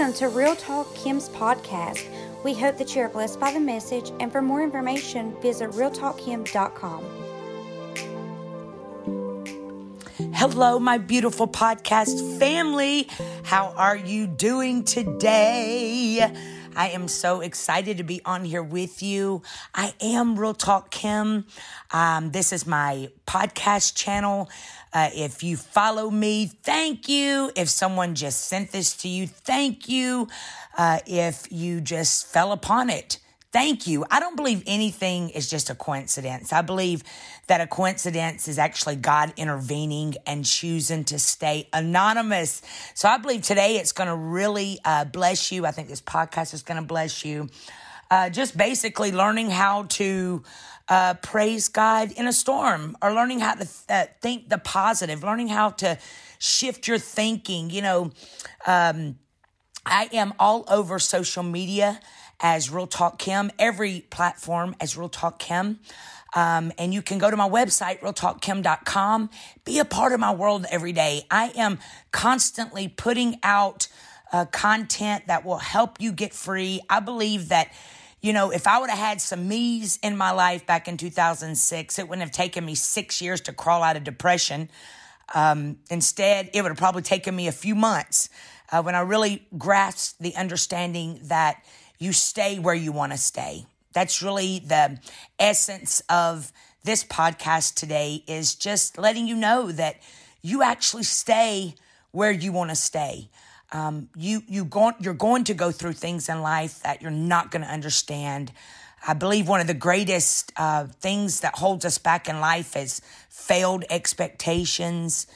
Welcome to Real Talk Kim's podcast. We hope that you are blessed by the message, and for more information, visit realtalkkim.com. Hello, my beautiful podcast family. How are you doing today? I am so excited to be on here with you. I am Real Talk Kim. Um, this is my podcast channel. Uh, if you follow me, thank you. If someone just sent this to you, thank you. Uh, if you just fell upon it, thank you. I don't believe anything is just a coincidence. I believe that a coincidence is actually God intervening and choosing to stay anonymous. So I believe today it's going to really uh, bless you. I think this podcast is going to bless you. Uh, just basically learning how to uh, praise God in a storm or learning how to th- uh, think the positive, learning how to shift your thinking. You know, um, I am all over social media as Real Talk Kim, every platform as Real Talk Kim. Um, and you can go to my website, realtalkkim.com. Be a part of my world every day. I am constantly putting out uh, content that will help you get free. I believe that, you know, if I would have had some me's in my life back in 2006, it wouldn't have taken me six years to crawl out of depression. Um, instead, it would have probably taken me a few months uh, when I really grasped the understanding that you stay where you want to stay. That's really the essence of this podcast today is just letting you know that you actually stay where you want to stay. Um, you you go, you're going to go through things in life that you're not going to understand. I believe one of the greatest uh, things that holds us back in life is failed expectations.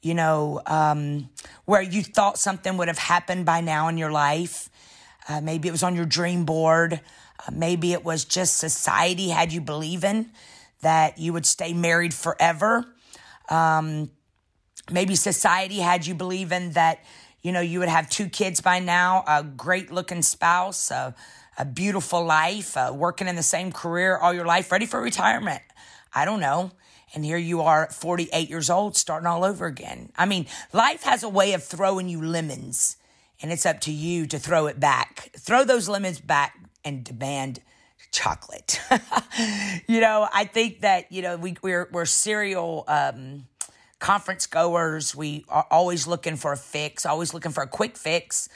You know, um, where you thought something would have happened by now in your life. Uh, maybe it was on your dream board. Uh, maybe it was just society had you believing that you would stay married forever. Um, maybe society had you believing that, you know, you would have two kids by now, a great looking spouse, a, a beautiful life, uh, working in the same career all your life, ready for retirement. I don't know. And here you are at 48 years old, starting all over again. I mean, life has a way of throwing you lemons, and it's up to you to throw it back. Throw those lemons back and demand chocolate. you know, I think that, you know, we, we're, we're serial, um, conference goers. We are always looking for a fix, always looking for a quick fix.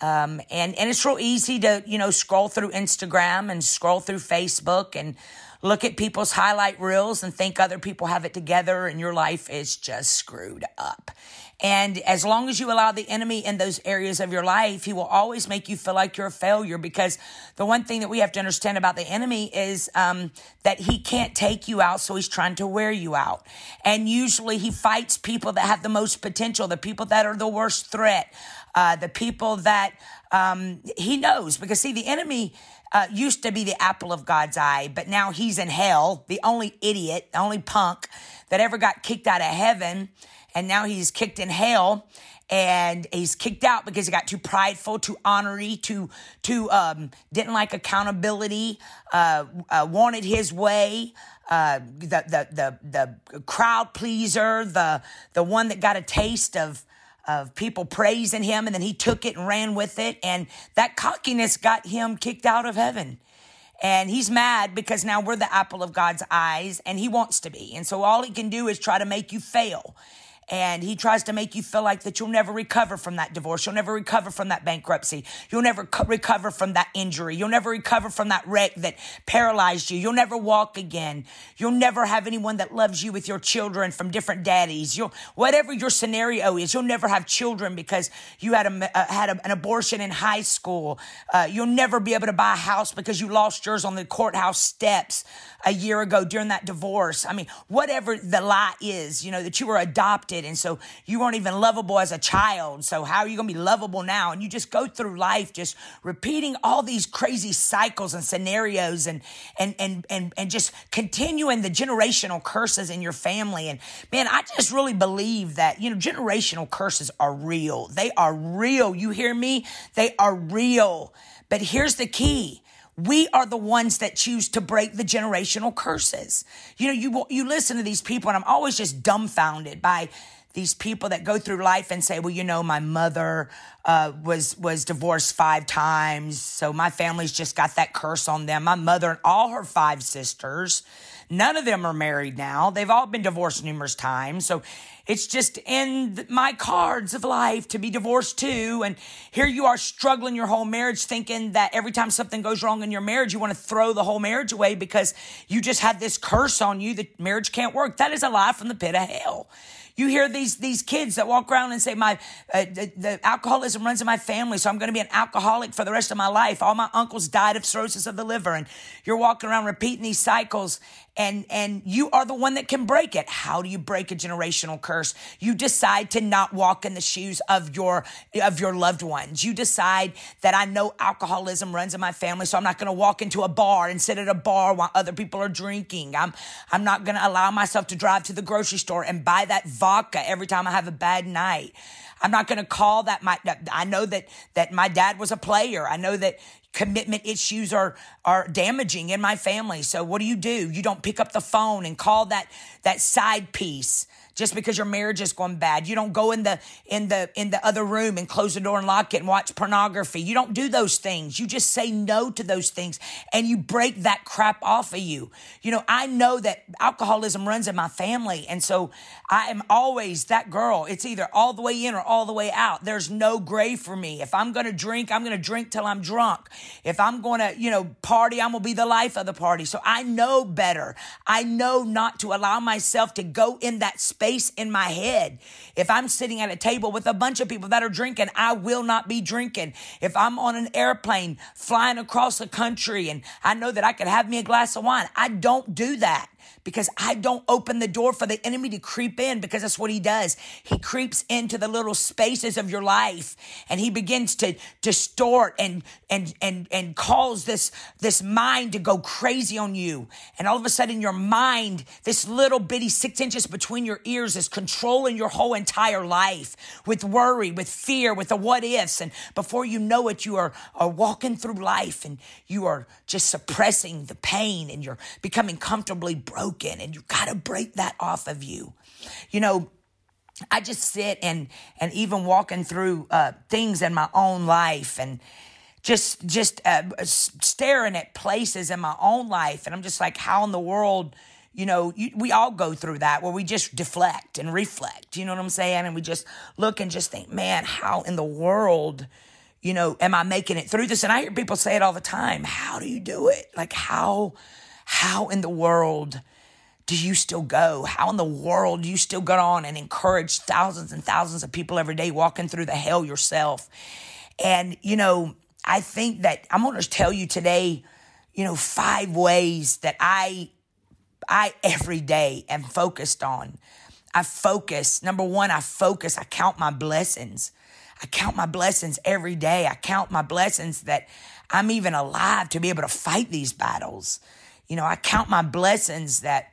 Um, and, and it's real easy to, you know, scroll through Instagram and scroll through Facebook and look at people's highlight reels and think other people have it together and your life is just screwed up. And as long as you allow the enemy in those areas of your life, he will always make you feel like you're a failure because the one thing that we have to understand about the enemy is um, that he can't take you out, so he's trying to wear you out. And usually he fights people that have the most potential, the people that are the worst threat, uh, the people that um, he knows. Because see, the enemy uh, used to be the apple of God's eye, but now he's in hell, the only idiot, the only punk that ever got kicked out of heaven and now he's kicked in hell and he's kicked out because he got too prideful, too honorary, too too um, didn't like accountability, uh, uh, wanted his way. Uh, the, the the the crowd pleaser, the the one that got a taste of of people praising him, and then he took it and ran with it, and that cockiness got him kicked out of heaven. And he's mad because now we're the apple of God's eyes, and he wants to be. And so all he can do is try to make you fail and he tries to make you feel like that you'll never recover from that divorce. You'll never recover from that bankruptcy. You'll never co- recover from that injury. You'll never recover from that wreck that paralyzed you. You'll never walk again. You'll never have anyone that loves you with your children from different daddies. You'll, whatever your scenario is, you'll never have children because you had a, uh, had a, an abortion in high school. Uh, you'll never be able to buy a house because you lost yours on the courthouse steps a year ago during that divorce. I mean, whatever the lie is, you know, that you were adopted and so you weren't even lovable as a child. So how are you going to be lovable now? And you just go through life just repeating all these crazy cycles and scenarios and, and, and, and, and just continuing the generational curses in your family. And man, I just really believe that, you know, generational curses are real. They are real. You hear me? They are real. But here's the key we are the ones that choose to break the generational curses. You know, you you listen to these people, and I'm always just dumbfounded by these people that go through life and say, well, you know, my mother uh, was was divorced five times, so my family's just got that curse on them. My mother and all her five sisters, none of them are married now. They've all been divorced numerous times. So it's just in my cards of life to be divorced too. And here you are struggling your whole marriage, thinking that every time something goes wrong in your marriage, you want to throw the whole marriage away because you just had this curse on you that marriage can't work. That is a lie from the pit of hell. You hear these these kids that walk around and say, "My uh, the, the, alcoholism runs in my family, so I'm going to be an alcoholic for the rest of my life." All my uncles died of cirrhosis of the liver, and you're walking around repeating these cycles, and and you are the one that can break it. How do you break a generational curse? You decide to not walk in the shoes of your of your loved ones. You decide that I know alcoholism runs in my family, so I'm not going to walk into a bar and sit at a bar while other people are drinking. I'm I'm not going to allow myself to drive to the grocery store and buy that vodka every time I have a bad night. I'm not going to call that my, I know that, that my dad was a player. I know that commitment issues are, are damaging in my family. So what do you do? You don't pick up the phone and call that, that side piece just because your marriage is going bad. You don't go in the in the in the other room and close the door and lock it and watch pornography. You don't do those things. You just say no to those things and you break that crap off of you. You know, I know that alcoholism runs in my family and so I am always that girl. It's either all the way in or all the way out. There's no gray for me. If I'm going to drink, I'm going to drink till I'm drunk. If I'm going to, you know, party, I'm going to be the life of the party. So I know better. I know not to allow myself to go in that space space in my head. If I'm sitting at a table with a bunch of people that are drinking, I will not be drinking. If I'm on an airplane flying across the country and I know that I could have me a glass of wine, I don't do that because I don't open the door for the enemy to creep in because that's what he does. He creeps into the little spaces of your life and he begins to distort and and and and cause this this mind to go crazy on you. And all of a sudden your mind, this little bitty six inches between your ears is controlling your whole entire life with worry, with fear, with the what ifs. And before you know it, you are, are walking through life and you are just suppressing the pain and you're becoming comfortably broken and you got to break that off of you. You know, I just sit and and even walking through uh, things in my own life and just just uh, staring at places in my own life. And I'm just like how in the world you know you, we all go through that where we just deflect and reflect you know what I'm saying? And we just look and just think man how in the world you know am I making it through this? And I hear people say it all the time how do you do it? Like how how in the world do you still go? How in the world do you still go on and encourage thousands and thousands of people every day walking through the hell yourself? And, you know, I think that I'm going to tell you today, you know, five ways that I, I every day am focused on. I focus. Number one, I focus. I count my blessings. I count my blessings every day. I count my blessings that I'm even alive to be able to fight these battles. You know, I count my blessings that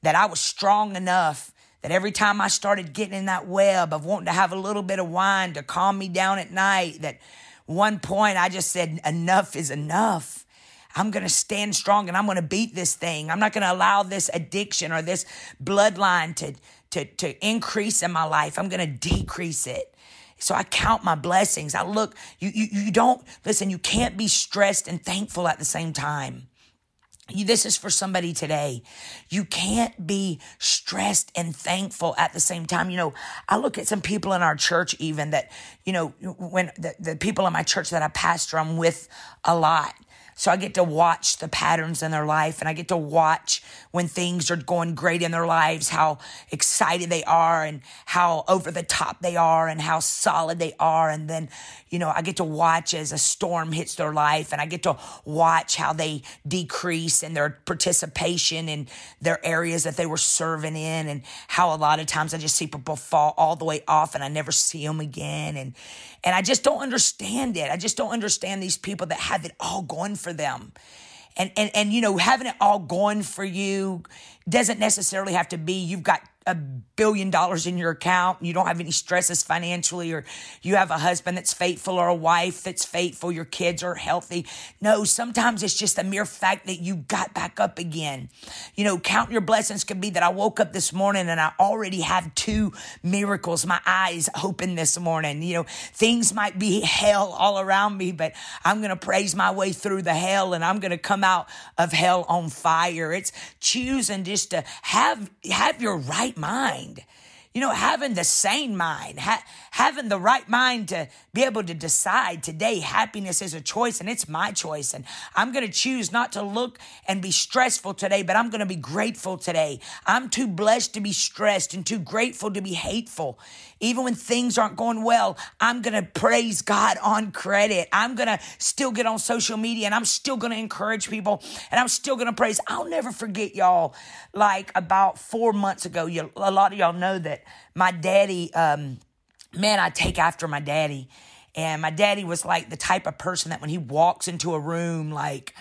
that I was strong enough that every time I started getting in that web of wanting to have a little bit of wine to calm me down at night, that one point I just said, enough is enough. I'm going to stand strong and I'm going to beat this thing. I'm not going to allow this addiction or this bloodline to, to, to increase in my life. I'm going to decrease it. So I count my blessings. I look, you, you, you don't, listen, you can't be stressed and thankful at the same time. This is for somebody today. You can't be stressed and thankful at the same time. You know, I look at some people in our church, even that, you know, when the, the people in my church that I pastor, I'm with a lot. So I get to watch the patterns in their life and I get to watch when things are going great in their lives, how excited they are and how over the top they are and how solid they are. And then, you know, I get to watch as a storm hits their life and I get to watch how they decrease in their participation in their areas that they were serving in and how a lot of times I just see people fall all the way off and I never see them again. And, and I just don't understand it. I just don't understand these people that have it all going for them. And, and, and, you know, having it all going for you doesn't necessarily have to be you've got a billion dollars in your account, you don't have any stresses financially, or you have a husband that's faithful or a wife that's faithful, your kids are healthy. No, sometimes it's just the mere fact that you got back up again. You know, count your blessings could be that I woke up this morning and I already have two miracles. My eyes open this morning. You know, things might be hell all around me, but I'm going to praise my way through the hell and I'm going to come out of hell on fire. It's choosing just to have, have your right mind you know, having the sane mind, ha- having the right mind to be able to decide today happiness is a choice and it's my choice. And I'm going to choose not to look and be stressful today, but I'm going to be grateful today. I'm too blessed to be stressed and too grateful to be hateful. Even when things aren't going well, I'm going to praise God on credit. I'm going to still get on social media and I'm still going to encourage people and I'm still going to praise. I'll never forget y'all, like about four months ago, you, a lot of y'all know that my daddy, um, man, I take after my daddy. And my daddy was like the type of person that when he walks into a room, like,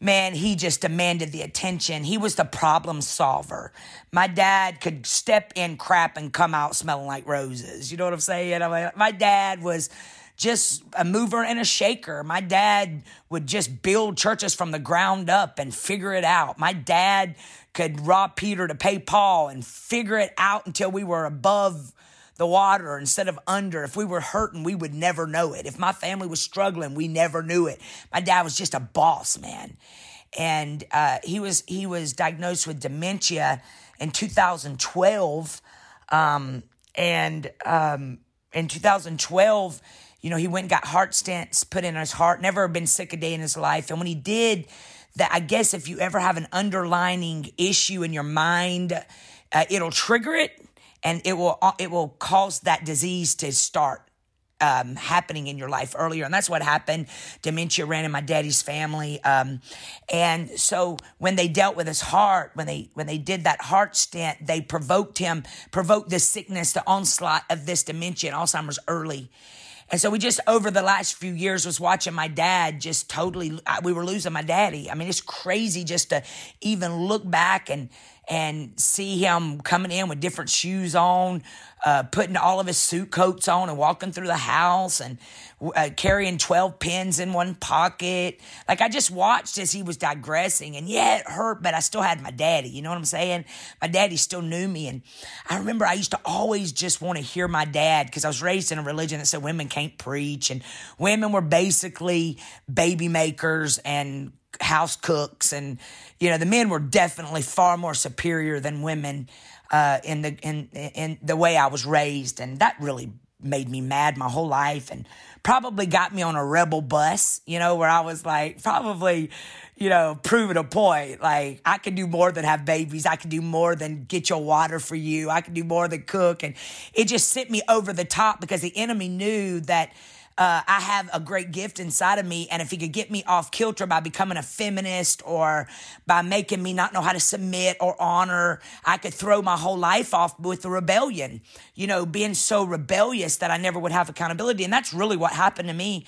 man, he just demanded the attention. He was the problem solver. My dad could step in crap and come out smelling like roses. You know what I'm saying? I'm like, my dad was just a mover and a shaker. My dad would just build churches from the ground up and figure it out. My dad could rob Peter to pay Paul and figure it out until we were above the water instead of under. If we were hurting, we would never know it. If my family was struggling, we never knew it. My dad was just a boss, man. And uh, he was he was diagnosed with dementia in 2012. Um, and um, in 2012, you know, he went and got heart stents put in his heart, never been sick a day in his life. And when he did, that I guess if you ever have an underlining issue in your mind, uh, it'll trigger it and it will uh, it will cause that disease to start um, happening in your life earlier. And that's what happened. Dementia ran in my daddy's family. Um, and so when they dealt with his heart, when they, when they did that heart stent, they provoked him, provoked this sickness, the onslaught of this dementia and Alzheimer's early. And so we just over the last few years was watching my dad just totally we were losing my daddy. I mean it's crazy just to even look back and and see him coming in with different shoes on, uh, putting all of his suit coats on and walking through the house and uh, carrying 12 pins in one pocket. Like I just watched as he was digressing and yeah, it hurt, but I still had my daddy. You know what I'm saying? My daddy still knew me. And I remember I used to always just want to hear my dad because I was raised in a religion that said women can't preach and women were basically baby makers and house cooks and you know the men were definitely far more superior than women uh, in the in in the way I was raised, and that really made me mad my whole life, and probably got me on a rebel bus. You know, where I was like, probably, you know, proving a point. Like I can do more than have babies. I can do more than get your water for you. I can do more than cook, and it just sent me over the top because the enemy knew that uh, I have a great gift inside of me. And if he could get me off kilter by becoming a feminist or by making me not know how to submit or honor, I could throw my whole life off with the rebellion, you know, being so rebellious that I never would have accountability. And that's really what happened to me.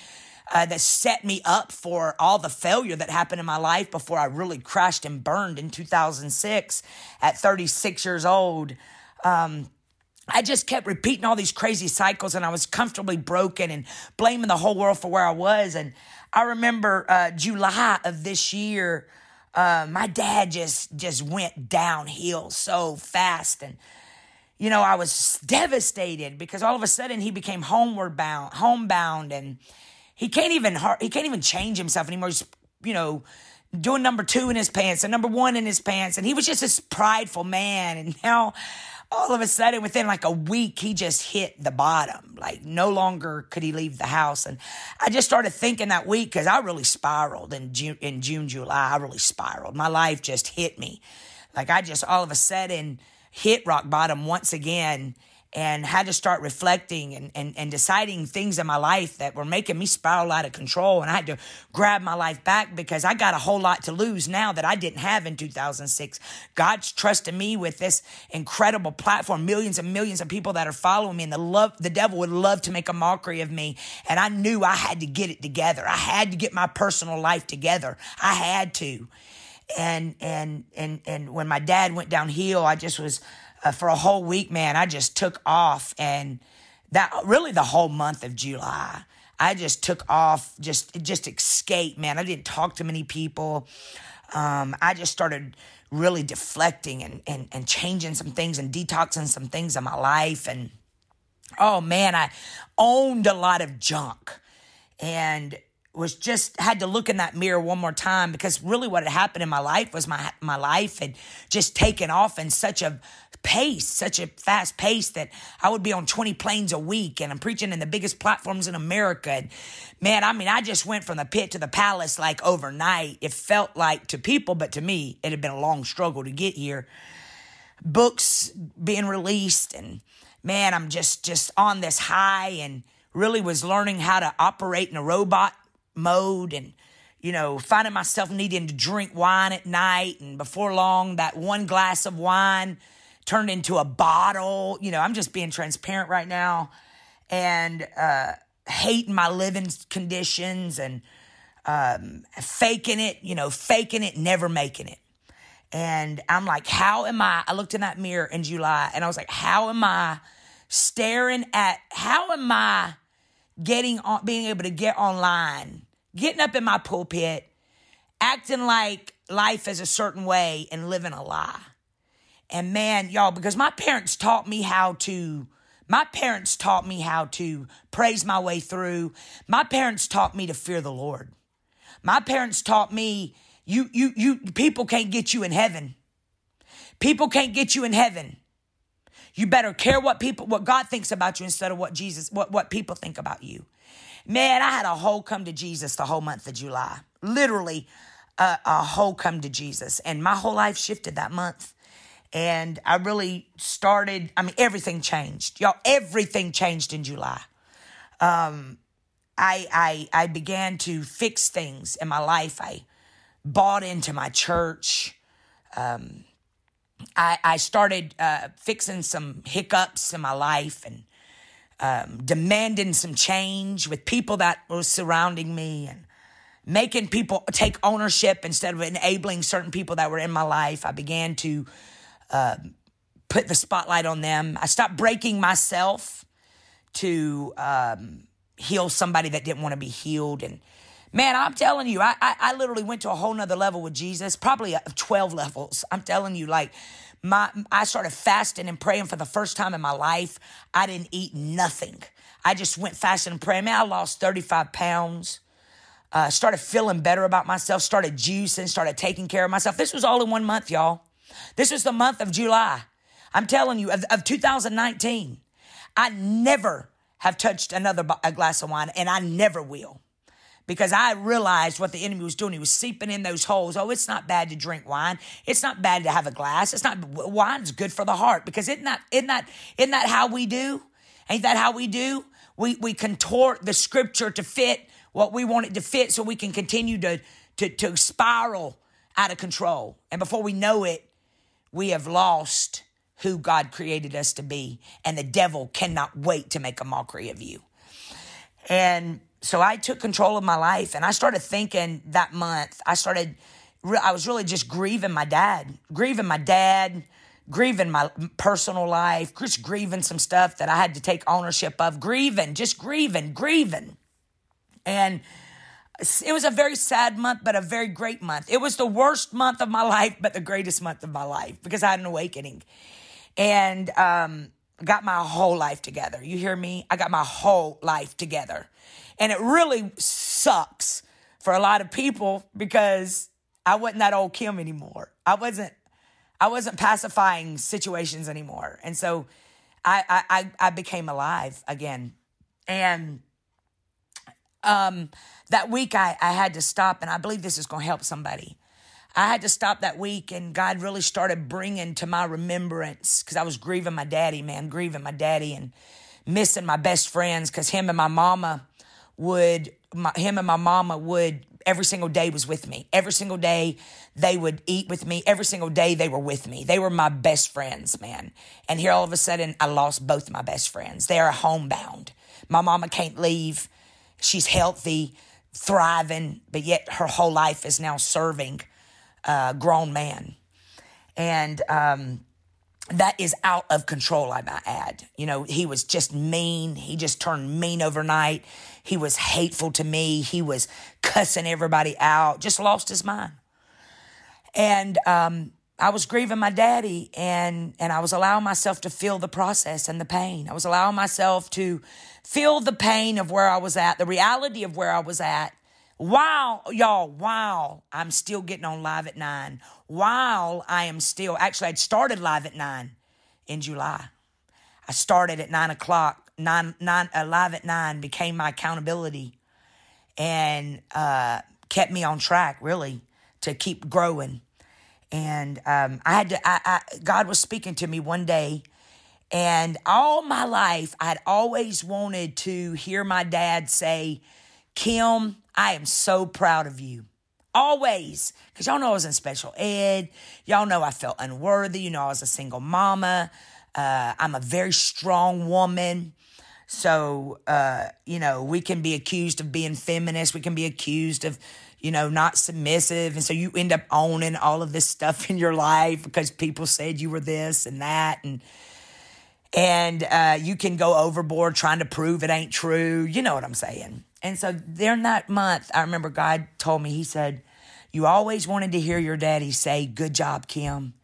Uh, that set me up for all the failure that happened in my life before I really crashed and burned in 2006 at 36 years old. Um, I just kept repeating all these crazy cycles and I was comfortably broken and blaming the whole world for where I was. And I remember uh, July of this year, uh, my dad just just went downhill so fast. And you know I was devastated because all of a sudden he became homeward bound homebound and he can't even he can't even change himself anymore. He's you know doing number two in his pants and number one in his pants. And he was just this prideful man. And now all of a sudden, within like a week, he just hit the bottom. Like no longer could he leave the house. And I just started thinking that week because I really spiraled in June, in June, July. I really spiraled. My life just hit me. Like I just all of a sudden hit rock bottom once again and had to start reflecting and, and, and deciding things in my life that were making me spiral out of control. And I had to grab my life back because I got a whole lot to lose now that I didn't have in 2006. God's trusted me with this incredible platform, millions and millions of people that are following me. And the love, the devil would love to make a mockery of me. And I knew I had to get it together. I had to get my personal life together. I had to. And, and, and, and when my dad went downhill, I just was, uh, for a whole week, man, I just took off and that really the whole month of July. I just took off, just just escape, man. I didn't talk to many people. Um, I just started really deflecting and, and and changing some things and detoxing some things in my life. And oh man, I owned a lot of junk and was just had to look in that mirror one more time because really what had happened in my life was my my life had just taken off in such a pace, such a fast pace that I would be on 20 planes a week and I'm preaching in the biggest platforms in America. And man, I mean, I just went from the pit to the palace like overnight. It felt like to people, but to me, it had been a long struggle to get here. Books being released and man, I'm just just on this high and really was learning how to operate in a robot mode and you know, finding myself needing to drink wine at night and before long that one glass of wine turned into a bottle. You know, I'm just being transparent right now and uh, hating my living conditions and um, faking it, you know, faking it, never making it. And I'm like, how am I? I looked in that mirror in July and I was like, how am I staring at, how am I getting on, being able to get online, getting up in my pulpit, acting like life is a certain way and living a lie? And man, y'all, because my parents taught me how to, my parents taught me how to praise my way through. My parents taught me to fear the Lord. My parents taught me you, you, you, people can't get you in heaven. People can't get you in heaven. You better care what people, what God thinks about you instead of what Jesus, what, what people think about you. Man, I had a whole come to Jesus the whole month of July. Literally, a, a whole come to Jesus. And my whole life shifted that month and I really started. I mean, everything changed, y'all. Everything changed in July. Um, I I I began to fix things in my life. I bought into my church. Um, I I started uh, fixing some hiccups in my life and um, demanding some change with people that were surrounding me and making people take ownership instead of enabling certain people that were in my life. I began to put the spotlight on them. I stopped breaking myself to um, heal somebody that didn't want to be healed. And man, I'm telling you, I, I, I literally went to a whole nother level with Jesus, probably 12 levels. I'm telling you, like, my I started fasting and praying for the first time in my life. I didn't eat nothing. I just went fasting and praying. Man, I lost 35 pounds. Uh, started feeling better about myself. Started juicing. Started taking care of myself. This was all in one month, y'all. This was the month of July. I'm telling you, of, of 2019. I never have touched another glass of wine, and I never will. Because I realized what the enemy was doing. He was seeping in those holes. Oh, it's not bad to drink wine. It's not bad to have a glass. It's not wine's good for the heart. Because isn't that isn't that isn't that how we do? Ain't that how we do? We we contort the scripture to fit what we want it to fit so we can continue to to, to spiral out of control. And before we know it, we have lost who God created us to be, and the devil cannot wait to make a mockery of you. And so I took control of my life, and I started thinking that month, I started, I was really just grieving my dad, grieving my dad, grieving my personal life, just grieving some stuff that I had to take ownership of, grieving, just grieving, grieving. And it was a very sad month, but a very great month. It was the worst month of my life, but the greatest month of my life because I had an awakening and um, got my whole life together. You hear me? I got my whole life together. And it really sucks for a lot of people because I wasn't that old Kim anymore. I wasn't I wasn't pacifying situations anymore. And so I I I became alive again. And um, that week I, I had to stop, and I believe this is going to help somebody. I had to stop that week, and God really started bringing to my remembrance because I was grieving my daddy, man, grieving my daddy, and missing my best friends because him and my mama would, my, him and my mama would every single day was with me. Every single day they would eat with me. Every single day they were with me. They were my best friends, man. And here all of a sudden I lost both my best friends. They are homebound. My mama can't leave. She's healthy, thriving, but yet her whole life is now serving a grown man. And um, that is out of control, I might add. You know, he was just mean. He just turned mean overnight. He was hateful to me. He was cussing everybody out, just lost his mind. And um, I was grieving my daddy and, and I was allowing myself to feel the process and the pain. I was allowing myself to feel the pain of where I was at, the reality of where I was at. While, y'all, while I'm still getting on live at nine, while I am still, actually, I'd started live at nine in July. I started at nine o'clock, nine, nine, uh, live at nine became my accountability and uh, kept me on track, really, to keep growing. And um, I had to, I, I, God was speaking to me one day. And all my life, I'd always wanted to hear my dad say, Kim, I am so proud of you. Always. Because y'all know I was in special ed. Y'all know I felt unworthy. You know, I was a single mama. Uh, I'm a very strong woman. So, uh, you know, we can be accused of being feminist. We can be accused of, you know, not submissive. And so you end up owning all of this stuff in your life because people said you were this and that. And, and uh, you can go overboard trying to prove it ain't true. You know what I'm saying? And so during that month, I remember God told me, He said, You always wanted to hear your daddy say, Good job, Kim.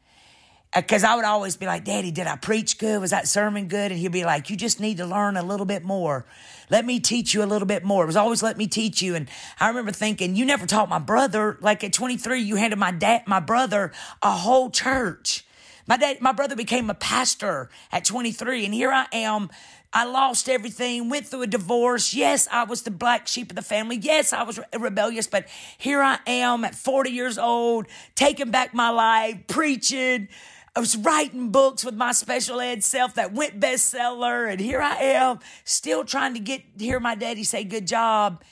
Uh, because I would always be like, Daddy, did I preach good? Was that sermon good? And he'd be like, You just need to learn a little bit more. Let me teach you a little bit more. It was always let me teach you. And I remember thinking, You never taught my brother. Like at 23, you handed my dad, my brother, a whole church. My dad, my brother became a pastor at 23, and here I am I lost everything, went through a divorce. Yes, I was the black sheep of the family. Yes, I was rebellious, but here I am at 40 years old, taking back my life, preaching. I was writing books with my special ed self that went bestseller. And here I am still trying to get hear my daddy say good job.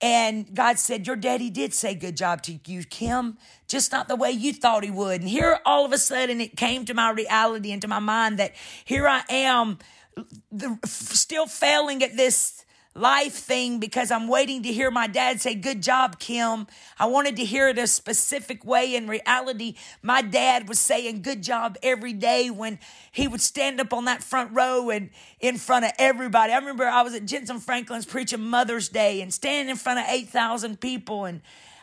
And God said, Your daddy did say good job to you, Kim, just not the way you thought he would. And here all of a sudden it came to my reality and to my mind that here I am the, still failing at this life thing because I'm waiting to hear my dad say, Good job, Kim. I wanted to hear it a specific way. In reality, my dad was saying, Good job every day when he would stand up on that front row and in front of everybody. I remember I was at Jentezen Franklin's preaching Mother's Day and standing in front of 8,000 people and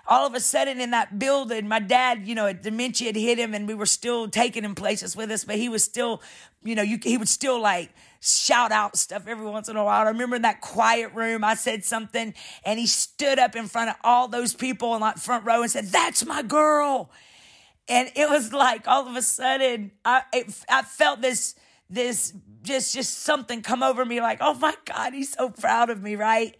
all of a sudden in that building, my dad, you know, dementia had hit him and we were still taking him places with us, but he was still, you know, you, he would still like shout out stuff every once in a while. I remember in that quiet room, I said something and he stood up in front of all those people in that front row and said, That's my girl. And it was like all of a sudden, I, it, I felt this, this, just, just something come over me like, oh my God, he's so proud of me, right?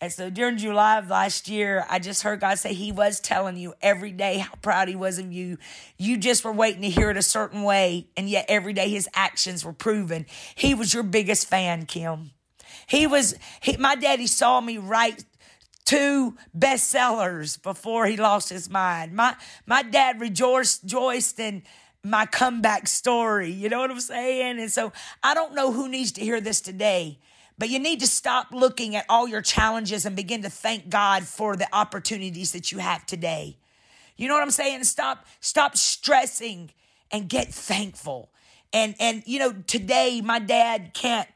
And so during July of last year, I just heard God say He was telling you every day how proud He was of you. You just were waiting to hear it a certain way, and yet every day His actions were proven. He was your biggest fan, Kim. He was, he, my daddy saw me write two bestsellers before he lost his mind. My, my dad rejoiced, rejoiced in my comeback story. You know what I'm saying? And so I don't know who needs to hear this today, but you need to stop looking at all your challenges and begin to thank God for the opportunities that you have today. You know what I'm saying? Stop stop stressing and get thankful. And and you know, today my dad can't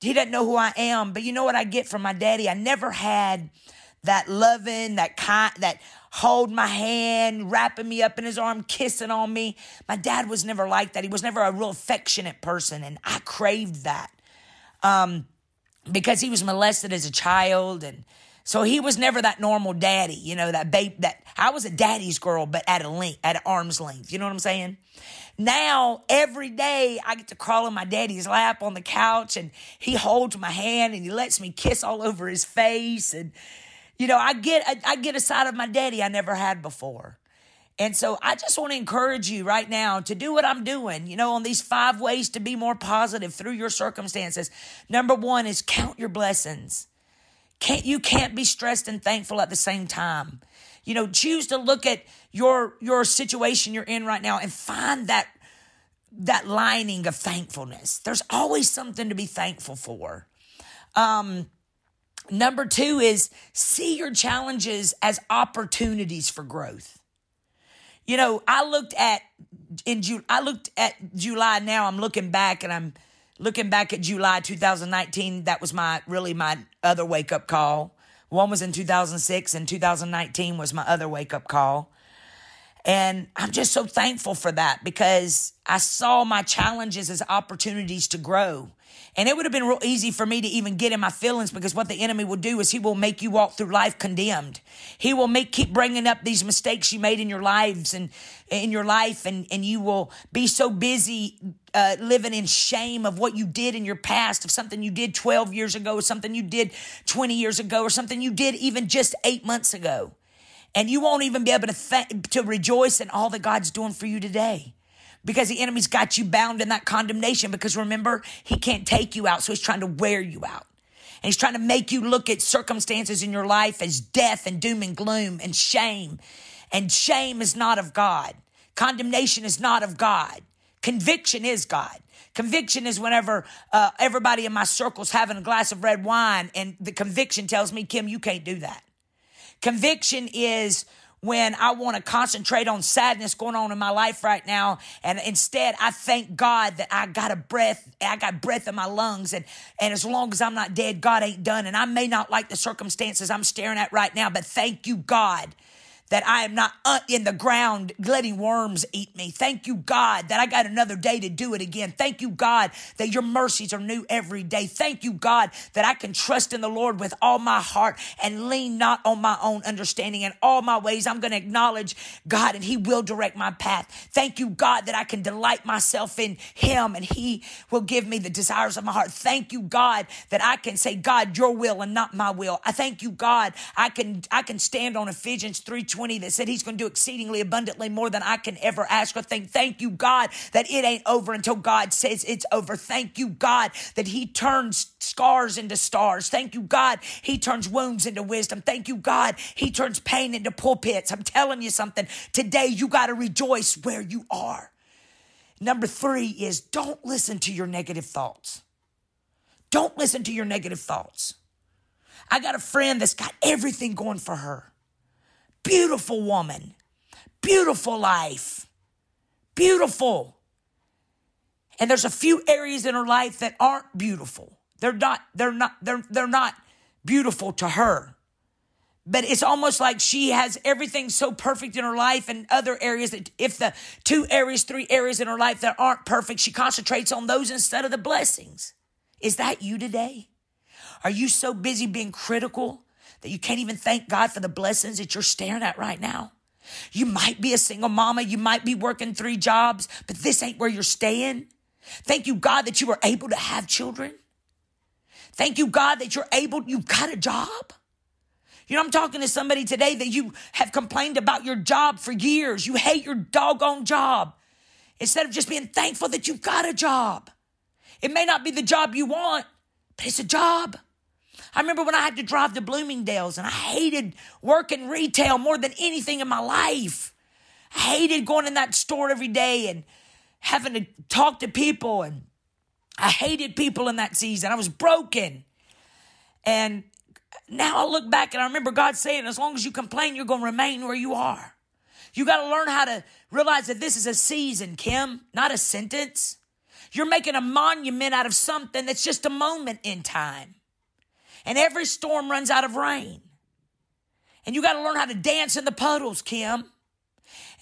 he doesn't know who I am, but you know what I get from my daddy? I never had that loving, that kind that hold my hand, wrapping me up in his arm, kissing on me. My dad was never like that. He was never a real affectionate person, and I craved that. Um, because he was molested as a child and so he was never that normal daddy, you know, that babe that I was a daddy's girl, but at a length, at arm's length. You know what I'm saying? Now, every day I get to crawl in my daddy's lap on the couch and he holds my hand and he lets me kiss all over his face. And, you know, I get, I, I get a side of my daddy I never had before. And so I just want to encourage you right now to do what I'm doing, you know, on these five ways to be more positive through your circumstances. Number one is count your blessings. Can't, you can't be stressed and thankful at the same time. You know, choose to look at your, your situation you're in right now and find that, that lining of thankfulness. There's always something to be thankful for. Um, number two is see your challenges as opportunities for growth. You know, I looked at in Ju- I looked at July now. I'm looking back and I'm looking back at July 2019. That was my really my other wake up call. One was in 2006 and 2019 was my other wake up call. And I'm just so thankful for that because I saw my challenges as opportunities to grow. And it would have been real easy for me to even get in my feelings because what the enemy will do is he will make you walk through life condemned. He will make keep bringing up these mistakes you made in your lives and in your life, and and you will be so busy uh, living in shame of what you did in your past, of something you did 12 years ago, or something you did 20 years ago, or something you did even just eight months ago. And you won't even be able to th- to rejoice in all that God's doing for you today because the enemy's got you bound in that condemnation because remember he can't take you out so he's trying to wear you out. And he's trying to make you look at circumstances in your life as death and doom and gloom and shame. And shame is not of God. Condemnation is not of God. Conviction is God. Conviction is whenever uh, everybody in my circle's having a glass of red wine, and the conviction tells me, Kim, you can't do that. Conviction is when I want to concentrate on sadness going on in my life right now. And instead, I thank God that I got a breath, I got breath in my lungs. And, and as long as I'm not dead, God ain't done. And I may not like the circumstances I'm staring at right now, but thank you, God that I am not in the ground letting worms eat me. Thank you, God, that I got another day to do it again. Thank you, God, that your mercies are new every day. Thank you, God, that I can trust in the Lord with all my heart and lean not on my own understanding. In all my ways, I'm going to acknowledge God and He will direct my path. Thank you, God, that I can delight myself in Him and He will give me the desires of my heart. Thank you, God, that I can say, God, your will and not my will. I thank you, God, I can, I can stand on Ephesians 3 20 that said he's going to do exceedingly abundantly more than I can ever ask or think. Thank you, God, that it ain't over until God says it's over. Thank you, God, that he turns scars into stars. Thank you, God, he turns wounds into wisdom. Thank you, God, he turns pain into pulpits. I'm telling you something. Today, you got to rejoice where you are. Number three is don't listen to your negative thoughts. Don't listen to your negative thoughts. I got a friend that's got everything going for her beautiful woman, beautiful life, beautiful. And there's a few areas in her life that aren't beautiful. They're not, they're not, they're, they're not beautiful to her. But it's almost like she has everything so perfect in her life and other areas that if the two areas, three areas in her life that aren't perfect, she concentrates on those instead of the blessings. Is that you today? Are you so busy being critical that you can't even thank God for the blessings that you're staring at right now. You might be a single mama, you might be working three jobs, but this ain't where you're staying. Thank you, God, that you were able to have children. Thank you, God, that you're able, you've got a job. You know, I'm talking to somebody today that you have complained about your job for years. You hate your doggone job. Instead of just being thankful that you've got a job. It may not be the job you want, but it's a job. I remember when I had to drive to Bloomingdale's and I hated working retail more than anything in my life. I hated going in that store every day and having to talk to people and I hated people in that season. I was broken. And now I look back and I remember God saying, as long as you complain, you're going to remain where you are. You got to learn how to realize that this is a season, Kim, not a sentence. You're making a monument out of something that's just a moment in time. And every storm runs out of rain. And you got to learn how to dance in the puddles, Kim.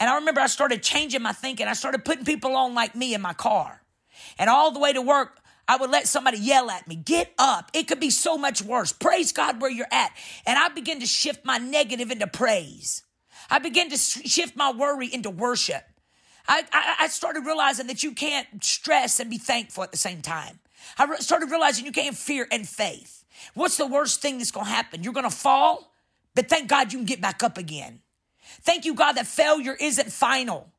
And I remember I started changing my thinking. I started putting people on like me in my car. And all the way to work, I would let somebody yell at me, get up. It could be so much worse. Praise God where you're at. And I begin to shift my negative into praise. I begin to shift my worry into worship. I, I, I started realizing that you can't stress and be thankful at the same time. I re- started realizing you can't fear and faith. What's the worst thing that's going to happen? You're going to fall, but thank God you can get back up again. Thank you, God, that failure isn't final.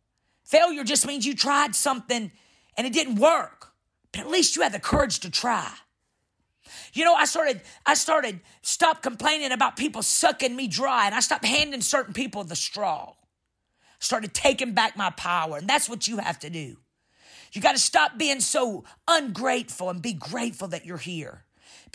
Failure just means you tried something and it didn't work, but at least you had the courage to try. You know, I started, I started, stop complaining about people sucking me dry, and I stopped handing certain people the straw. Started taking back my power, and that's what you have to do. You got to stop being so ungrateful and be grateful that you're here.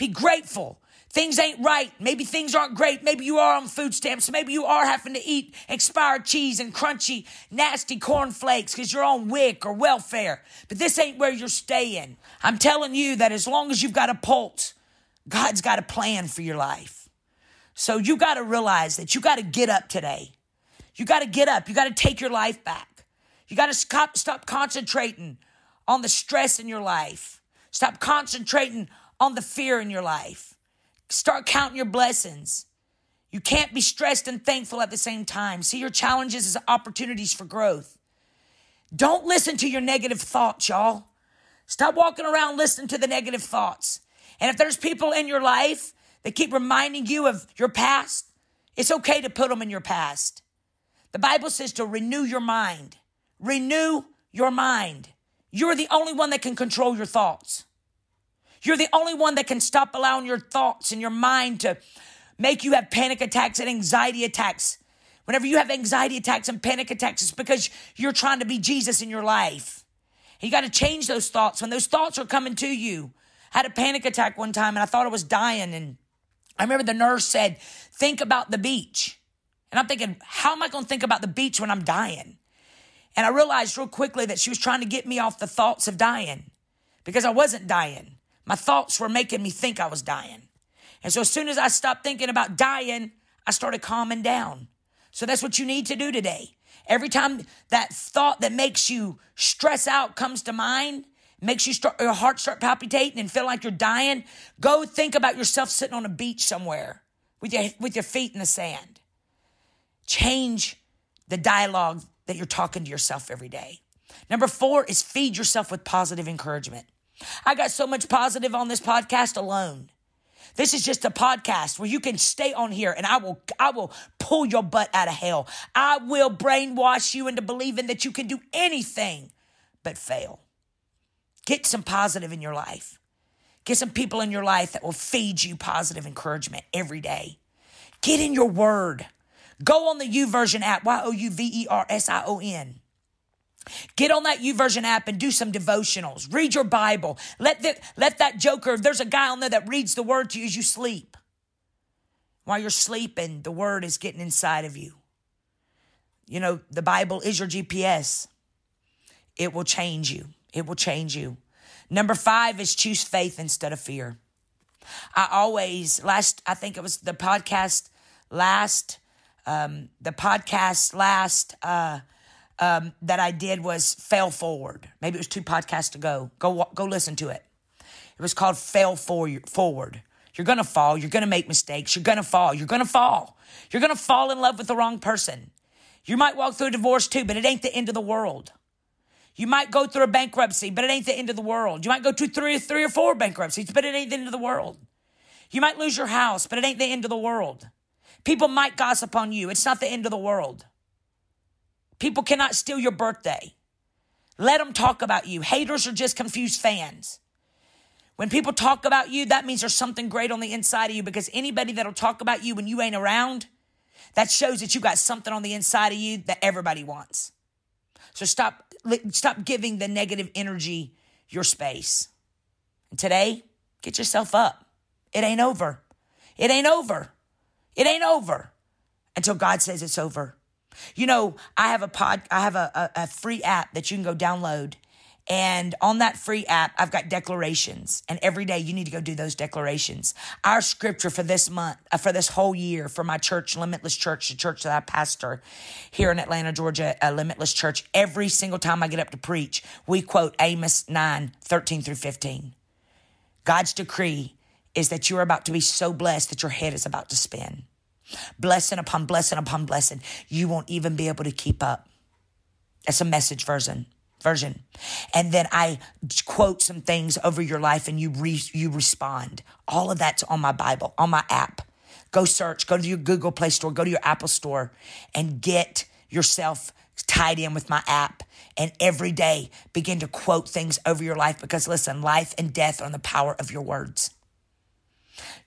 Be grateful Things ain't right. Maybe things aren't great. Maybe you are on food stamps. Maybe you are having to eat expired cheese and crunchy, nasty cornflakes because you're on WIC or welfare. But this ain't where you're staying. I'm telling you that as long as you've got a pulse, God's got a plan for your life. So you got to realize that you got to get up today. You got to get up. You got to take your life back. You got to stop, stop concentrating on the stress in your life. Stop concentrating on the fear in your life. Start counting your blessings. You can't be stressed and thankful at the same time. See your challenges as opportunities for growth. Don't listen to your negative thoughts, y'all. Stop walking around listening to the negative thoughts. And if there's people in your life that keep reminding you of your past, it's okay to put them in your past. The Bible says to renew your mind. Renew your mind. You're the only one that can control your thoughts. You're the only one that can stop allowing your thoughts and your mind to make you have panic attacks and anxiety attacks. Whenever you have anxiety attacks and panic attacks, it's because you're trying to be Jesus in your life. You got to change those thoughts. When those thoughts are coming to you, I had a panic attack one time and I thought I was dying. And I remember the nurse said, Think about the beach. And I'm thinking, How am I going to think about the beach when I'm dying? And I realized real quickly that she was trying to get me off the thoughts of dying because I wasn't dying. My thoughts were making me think I was dying. And so as soon as I stopped thinking about dying, I started calming down. So that's what you need to do today. Every time that thought that makes you stress out comes to mind, makes you start, your heart start palpitating and feel like you're dying, go think about yourself sitting on a beach somewhere with your, with your feet in the sand. Change the dialogue that you're talking to yourself every day. Number four is feed yourself with positive encouragement. I got so much positive on this podcast alone. This is just a podcast where you can stay on here and I will I will pull your butt out of hell. I will brainwash you into believing that you can do anything but fail. Get some positive in your life. Get some people in your life that will feed you positive encouragement every day. Get in your word. Go on the YouVersion app, Y O U V E R S I O N. Get on that YouVersion app and do some devotionals. Read your Bible. Let that, let that joker, there's a guy on there that reads the word to you as you sleep. While you're sleeping, the word is getting inside of you. You know, the Bible is your GPS. It will change you. It will change you. Number five is choose faith instead of fear. I always, last, I think it was the podcast last, um, the podcast last, uh, um, that I did was Fail Forward. Maybe it was two podcasts ago. Go go listen to it. It was called Fail Forward. You're gonna fall. You're gonna make mistakes. You're gonna fall. You're gonna fall. You're gonna fall in love with the wrong person. You might walk through a divorce too, but it ain't the end of the world. You might go through a bankruptcy, but it ain't the end of the world. You might go through three, three or four bankruptcies, but it ain't the end of the world. You might lose your house, but it ain't the end of the world. People might gossip on you. It's not the end of the world. People cannot steal your birthday. Let them talk about you. Haters are just confused fans. When people talk about you, that means there's something great on the inside of you because anybody that'll talk about you when you ain't around, that shows that you got something on the inside of you that everybody wants. So stop stop giving the negative energy your space. And today, get yourself up. It ain't over. It ain't over. It ain't over until God says it's over. You know, I have a pod, I have a, a, a free app that you can go download. And on that free app, I've got declarations. And every day you need to go do those declarations. Our scripture for this month, uh, for this whole year, for my church, Limitless Church, the church that I pastor here in Atlanta, Georgia, uh, Limitless Church, every single time I get up to preach, we quote Amos 9, 13 through 15. God's decree is that you're about to be so blessed that your head is about to spin. Blessing upon blessing upon blessing. You won't even be able to keep up. That's a message version. Version. And then I quote some things over your life and you re, you respond. All of that's on my Bible, on my app. Go search, go to your Google Play Store, go to your Apple Store and get yourself tied in with my app and every day begin to quote things over your life because listen, life and death are in the power of your words.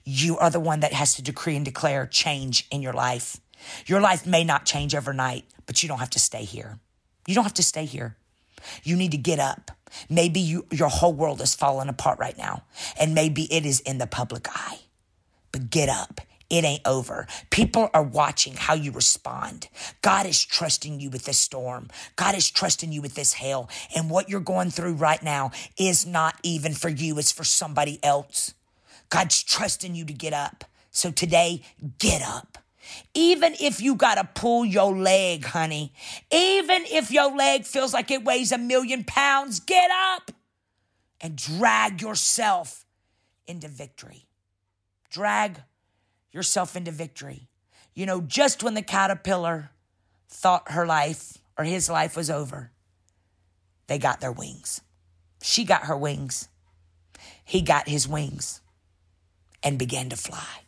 You are the one that has to decree and declare change in your life. Your life may not change overnight, but you don't have to stay here. You don't have to stay here. You need to get up. Maybe you, your whole world is falling apart right now, and maybe it is in the public eye. but get up. It ain't over. People are watching how you respond. God is trusting you with this storm. God is trusting you with this hail. And what you're going through right now is not even for you, it's for somebody else. God's trusting you to get up. So today, get up. Even if you got to pull your leg, honey, even if your leg feels like it weighs a million pounds, get up and drag yourself into victory. Drag yourself into victory. You know, just when the caterpillar thought her life or his life was over, they got their wings. She got her wings. He got his wings and began to fly.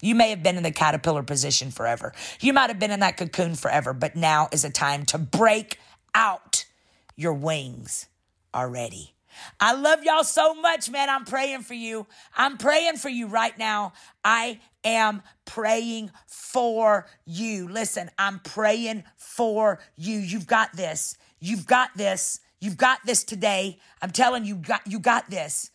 You may have been in the caterpillar position forever. You might have been in that cocoon forever, but now is a time to break out. Your wings are ready. I love y'all so much, man. I'm praying for you. I'm praying for you right now. I am praying for you. Listen, I'm praying for you. You've got this. You've got this. You've got this today. I'm telling you, got you got this.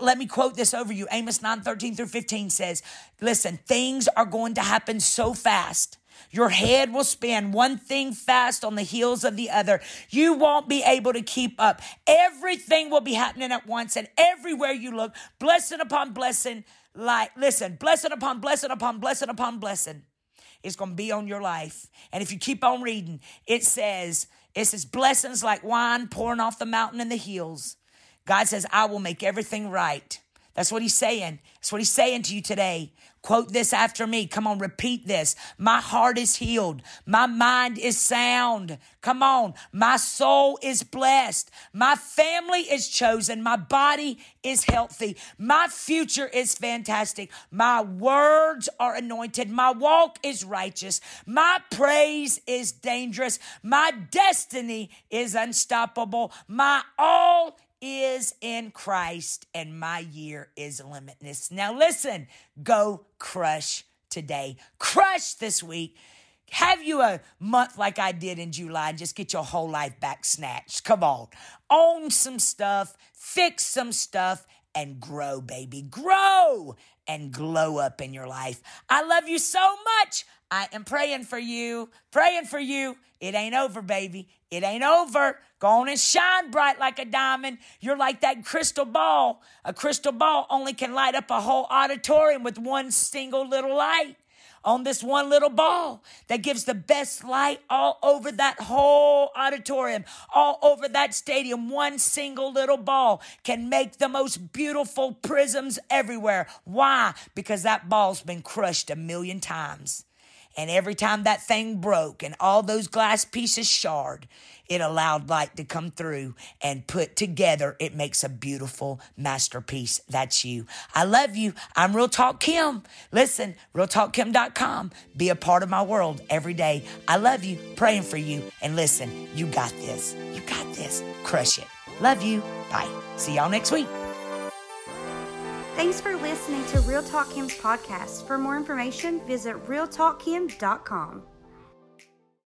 Let me quote this over you. Amos 9 13 through 15 says, Listen, things are going to happen so fast. Your head will spin one thing fast on the heels of the other. You won't be able to keep up. Everything will be happening at once, and everywhere you look, blessing upon blessing. Like, listen, blessing upon blessing upon blessing upon blessing is going to be on your life. And if you keep on reading, it says, it says, blessings like wine pouring off the mountain and the hills. God says, I will make everything right. That's what he's saying. That's what he's saying to you today. Quote this after me. Come on, repeat this. My heart is healed. My mind is sound. Come on. My soul is blessed. My family is chosen. My body is healthy. My future is fantastic. My words are anointed. My walk is righteous. My praise is dangerous. My destiny is unstoppable. My all is in Christ and my year is limitless. Now listen, go crush today. Crush this week. Have you a month like I did in July and just get your whole life back snatched? Come on. Own some stuff, fix some stuff, and grow, baby. Grow and glow up in your life. I love you so much. I am praying for you, praying for you. It ain't over, baby. It ain't over. Go on and shine bright like a diamond. You're like that crystal ball. A crystal ball only can light up a whole auditorium with one single little light on this one little ball that gives the best light all over that whole auditorium, all over that stadium. One single little ball can make the most beautiful prisms everywhere. Why? Because that ball's been crushed a million times. And every time that thing broke and all those glass pieces shard, it allowed light to come through and put together. It makes a beautiful masterpiece. That's you. I love you. I'm Real Talk Kim. Listen, realtalkkim.com. Be a part of my world every day. I love you. Praying for you. And listen, you got this. You got this. Crush it. Love you. Bye. See y'all next week. Thanks for listening to Real Talk Kim's podcast. For more information, visit realtalkkim.com.